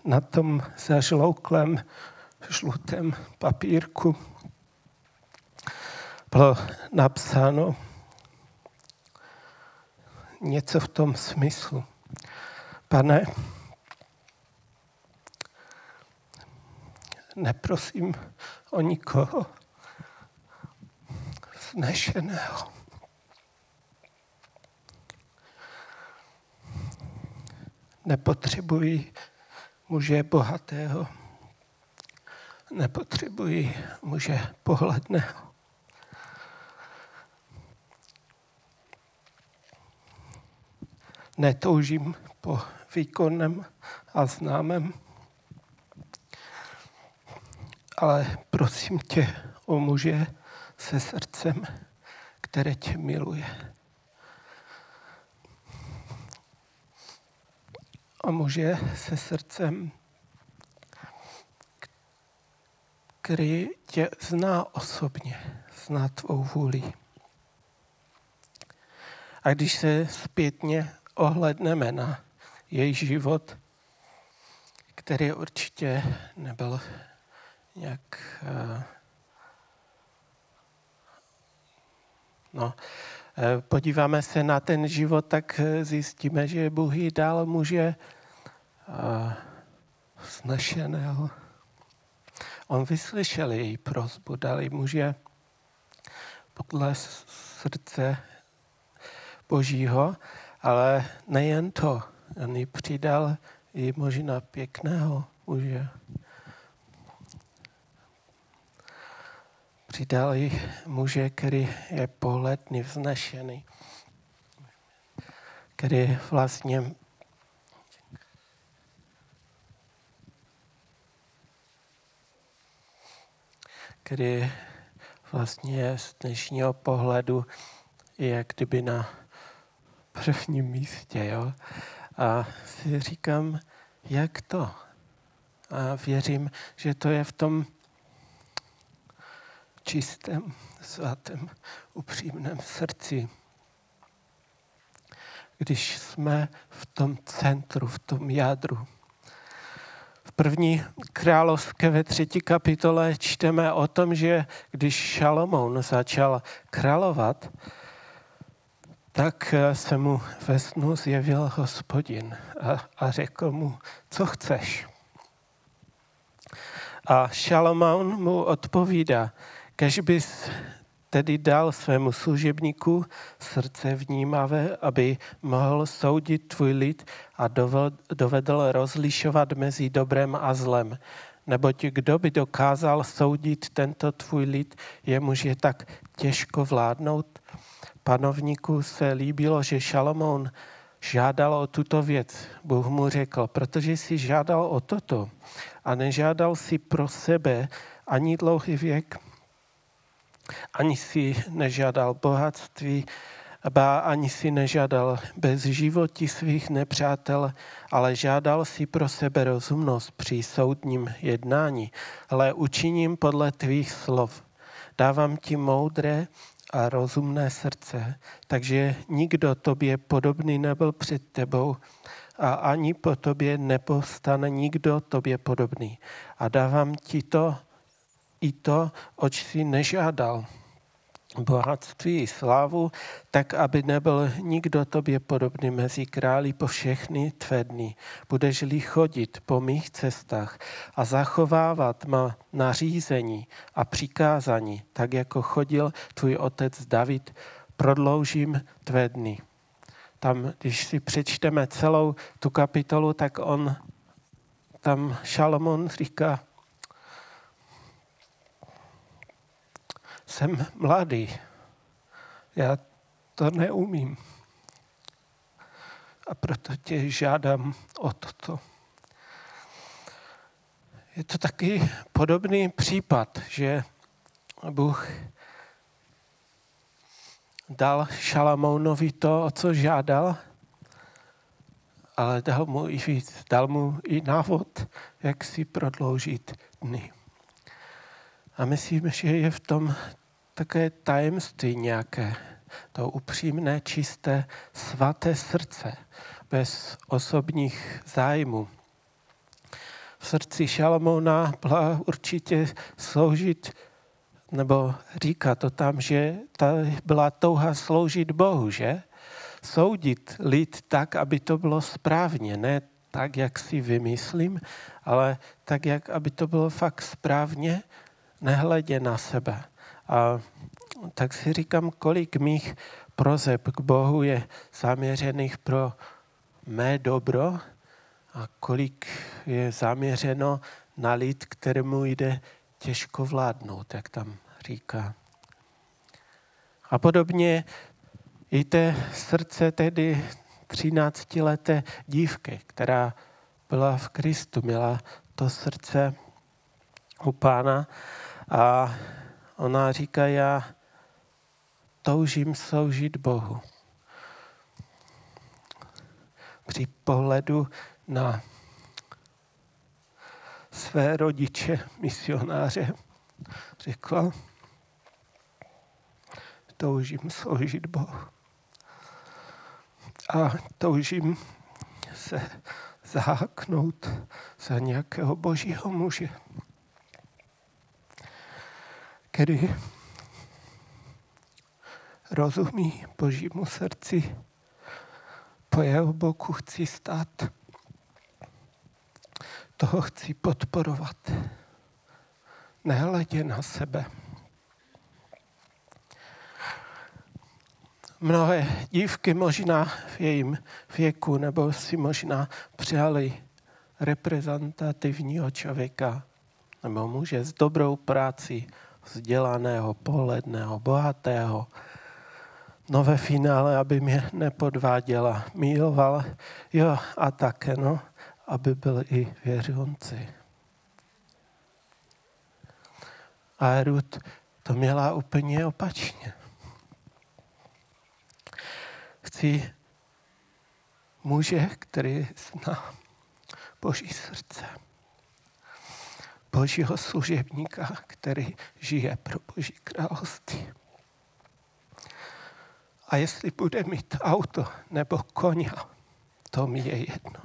na tom zažlouklém žlutém papírku bylo napsáno něco v tom smyslu. Pane, neprosím o nikoho vznešeného. Nepotřebuji muže bohatého. Nepotřebuji muže pohledného. Netoužím po výkonném a známém ale prosím tě o muže se srdcem, které tě miluje. O muže se srdcem, který tě zná osobně, zná tvou vůli. A když se zpětně ohledneme na její život, který určitě nebyl jak eh, no, eh, podíváme se na ten život, tak eh, zjistíme, že Bůh jí dal muže snašeného. On vyslyšel její prozbu, dal jí muže podle srdce Božího, ale nejen to, on jí přidal i možná pěkného muže. přidali muže, který je pohledný, vznešený, který vlastně který vlastně z dnešního pohledu je jak kdyby na prvním místě. Jo? A si říkám, jak to? A věřím, že to je v tom čistém, svatém, upřímném srdci. když jsme v tom centru, v tom jádru. V první královské ve třetí kapitole čteme o tom, že když Šalomoun začal královat, tak se mu ve snu zjevil hospodin a, a řekl mu, co chceš. A Šalomoun mu odpovídá, kež bys tedy dal svému služebníku srdce vnímavé, aby mohl soudit tvůj lid a dovedl rozlišovat mezi dobrem a zlem. Neboť kdo by dokázal soudit tento tvůj lid, jemuž je tak těžko vládnout? Panovníku se líbilo, že Šalomoun žádal o tuto věc. Bůh mu řekl, protože jsi žádal o toto a nežádal si pro sebe ani dlouhý věk, ani si nežádal bohatství, ba ani si nežádal bez životí svých nepřátel, ale žádal si pro sebe rozumnost při soudním jednání. Ale učiním podle tvých slov. Dávám ti moudré a rozumné srdce, takže nikdo tobě podobný nebyl před tebou a ani po tobě nepostane nikdo tobě podobný. A dávám ti to i to, oč si nežádal bohatství i slávu, tak aby nebyl nikdo tobě podobný mezi králi po všechny tvé dny. Budeš-li chodit po mých cestách a zachovávat má nařízení a přikázání, tak jako chodil tvůj otec David, prodloužím tvé dny. Tam, když si přečteme celou tu kapitolu, tak on tam Šalomon říká, jsem mladý, já to neumím. A proto tě žádám o toto. Je to taky podobný případ, že Bůh dal Šalamounovi to, o co žádal, ale dal mu i víc, dal mu i návod, jak si prodloužit dny. A myslím, že je v tom také tajemství nějaké, to upřímné, čisté, svaté srdce, bez osobních zájmů. V srdci Šalmouna byla určitě sloužit, nebo říká to tam, že ta byla touha sloužit Bohu, že? Soudit lid tak, aby to bylo správně, ne tak, jak si vymyslím, ale tak, jak aby to bylo fakt správně, nehledě na sebe. A tak si říkám, kolik mých prozeb k Bohu je zaměřených pro mé dobro a kolik je zaměřeno na lid, kterému jde těžko vládnout, jak tam říká. A podobně i té srdce tedy 13-leté dívky, která byla v Kristu, měla to srdce u pána a ona říká, já toužím sloužit Bohu. Při pohledu na své rodiče, misionáře, řekla, toužím sloužit Bohu. A toužím se zaháknout za nějakého božího muže který rozumí Božímu srdci, po jeho boku chci stát. Toho chci podporovat. Nehledě na sebe. Mnohé dívky možná v jejím věku nebo si možná přijali reprezentativního člověka nebo muže s dobrou práci, vzdělaného, pohledného, bohatého. Nové finále, aby mě nepodváděla, miloval, jo, a také, no, aby byl i věřící. A Ruth to měla úplně opačně. Chci muže, který zná Boží srdce božího služebníka, který žije pro boží království. A jestli bude mít auto nebo koně, to mi je jedno.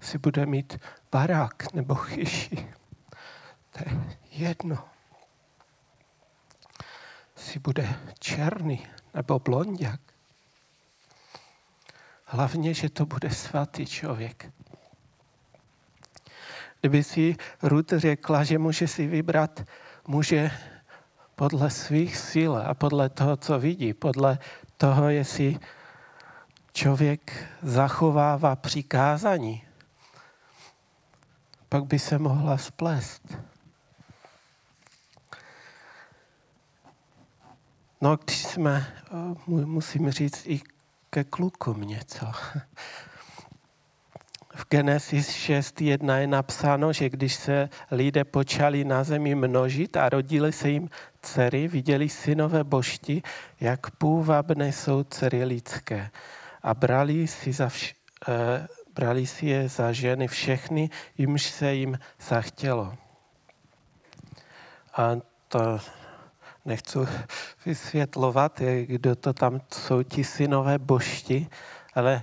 Jestli bude mít barák nebo chyši, to je jedno. Jestli bude černý nebo blondiak. Hlavně, že to bude svatý člověk. Kdyby si Ruth řekla, že může si vybrat muže podle svých sil a podle toho, co vidí, podle toho, jestli člověk zachovává přikázání, pak by se mohla splést. No, když jsme, musím říct i ke klukům něco. V Genesis 6.1 je napsáno, že když se lidé počali na zemi množit a rodili se jim dcery, viděli synové božti, jak půvabné jsou dcery lidské. A brali si, za vš- eh, brali si je za ženy všechny, jimž se jim zachtělo. A to nechci vysvětlovat, kdo to tam jsou ti synové božti, ale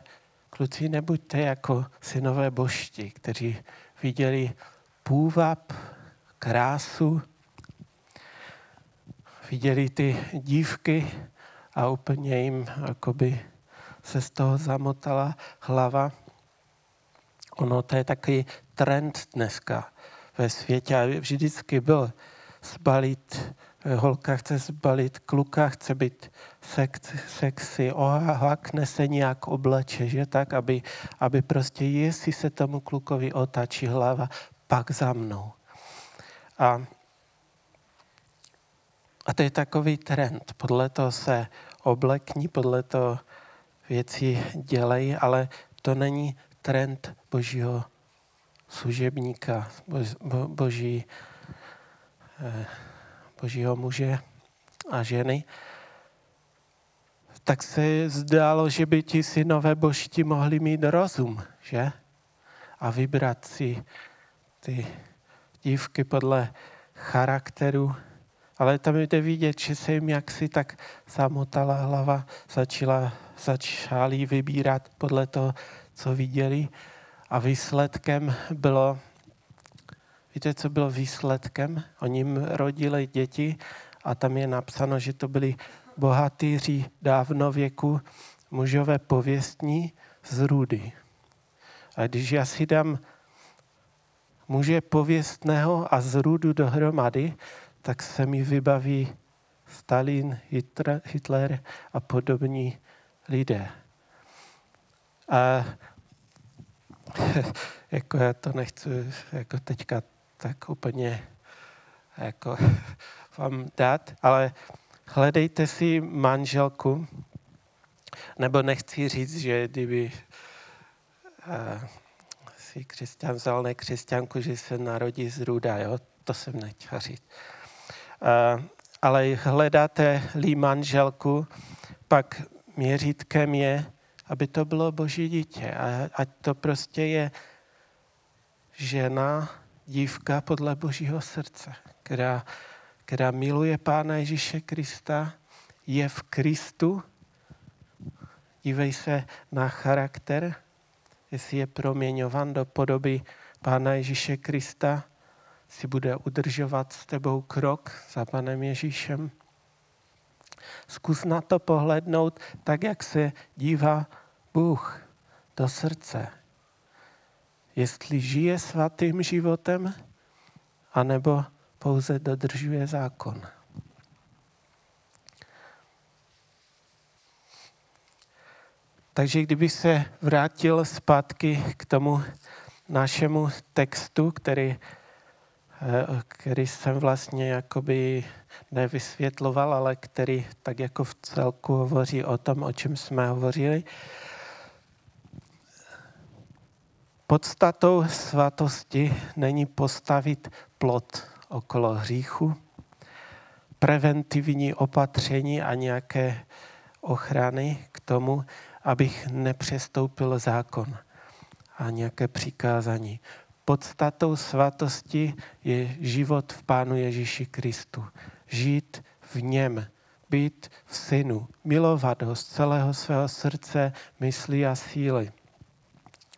kluci, nebuďte jako synové božti, kteří viděli půvab, krásu, viděli ty dívky a úplně jim jakoby se z toho zamotala hlava. Ono to je takový trend dneska ve světě a vždycky byl zbalit holka chce zbalit, kluka chce být sex, sexy, ohakne se nějak obleče, že tak, aby, aby prostě jestli se tomu klukovi otačí hlava, pak za mnou. A, a to je takový trend. Podle toho se oblekní, podle toho věci dělají, ale to není trend božího služebníka, bo, boží eh, božího muže a ženy, tak se zdálo, že by ti synové božti mohli mít rozum, že? A vybrat si ty dívky podle charakteru. Ale tam jde vidět, že se jim jaksi tak zamotala hlava, začala, začali vybírat podle toho, co viděli. A výsledkem bylo Víte, co bylo výsledkem? Oni rodili děti a tam je napsáno, že to byli bohatýři dávno věku, mužové pověstní z rudy. A když já si dám muže pověstného a z rudu dohromady, tak se mi vybaví Stalin, Hitler a podobní lidé. A jako já to nechci jako teďka tak úplně jako vám dát, ale hledejte si manželku, nebo nechci říct, že kdyby uh, si křesťan vzal nekřesťanku, že se narodí z ruda, jo? to jsem nechtěl říct. Uh, ale hledáte-li manželku, pak měřítkem je, aby to bylo boží dítě. A ať to prostě je žena, dívka podle Božího srdce, která, která miluje Pána Ježíše Krista, je v Kristu. Dívej se na charakter, jestli je proměňovan do podoby Pána Ježíše Krista, si bude udržovat s tebou krok za Panem Ježíšem. Zkus na to pohlednout tak, jak se dívá Bůh do srdce jestli žije svatým životem, anebo pouze dodržuje zákon. Takže kdyby se vrátil zpátky k tomu našemu textu, který, eh, který jsem vlastně jakoby nevysvětloval, ale který tak jako v celku hovoří o tom, o čem jsme hovořili, Podstatou svatosti není postavit plot okolo hříchu, preventivní opatření a nějaké ochrany k tomu, abych nepřestoupil zákon a nějaké přikázání. Podstatou svatosti je život v Pánu Ježíši Kristu. Žít v něm být v synu, milovat ho z celého svého srdce, myslí a síly.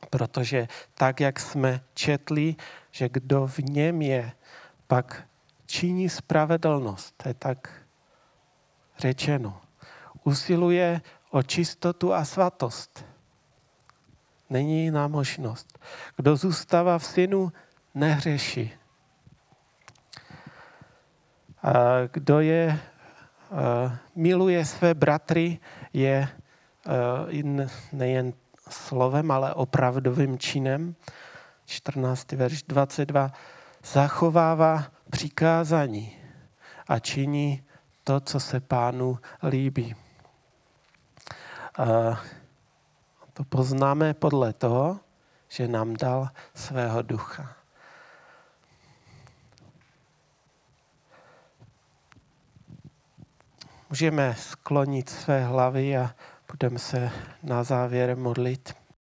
Protože tak, jak jsme četli, že kdo v něm je, pak činí spravedlnost, to je tak řečeno. Usiluje o čistotu a svatost. Není jiná možnost. Kdo zůstává v synu, nehřeší. A kdo je, miluje své bratry, je nejen slovem, ale opravdovým činem. 14. verš 22. Zachovává přikázání a činí to, co se pánu líbí. A to poznáme podle toho, že nám dal svého ducha. Můžeme sklonit své hlavy a budeme se na závěr modlit.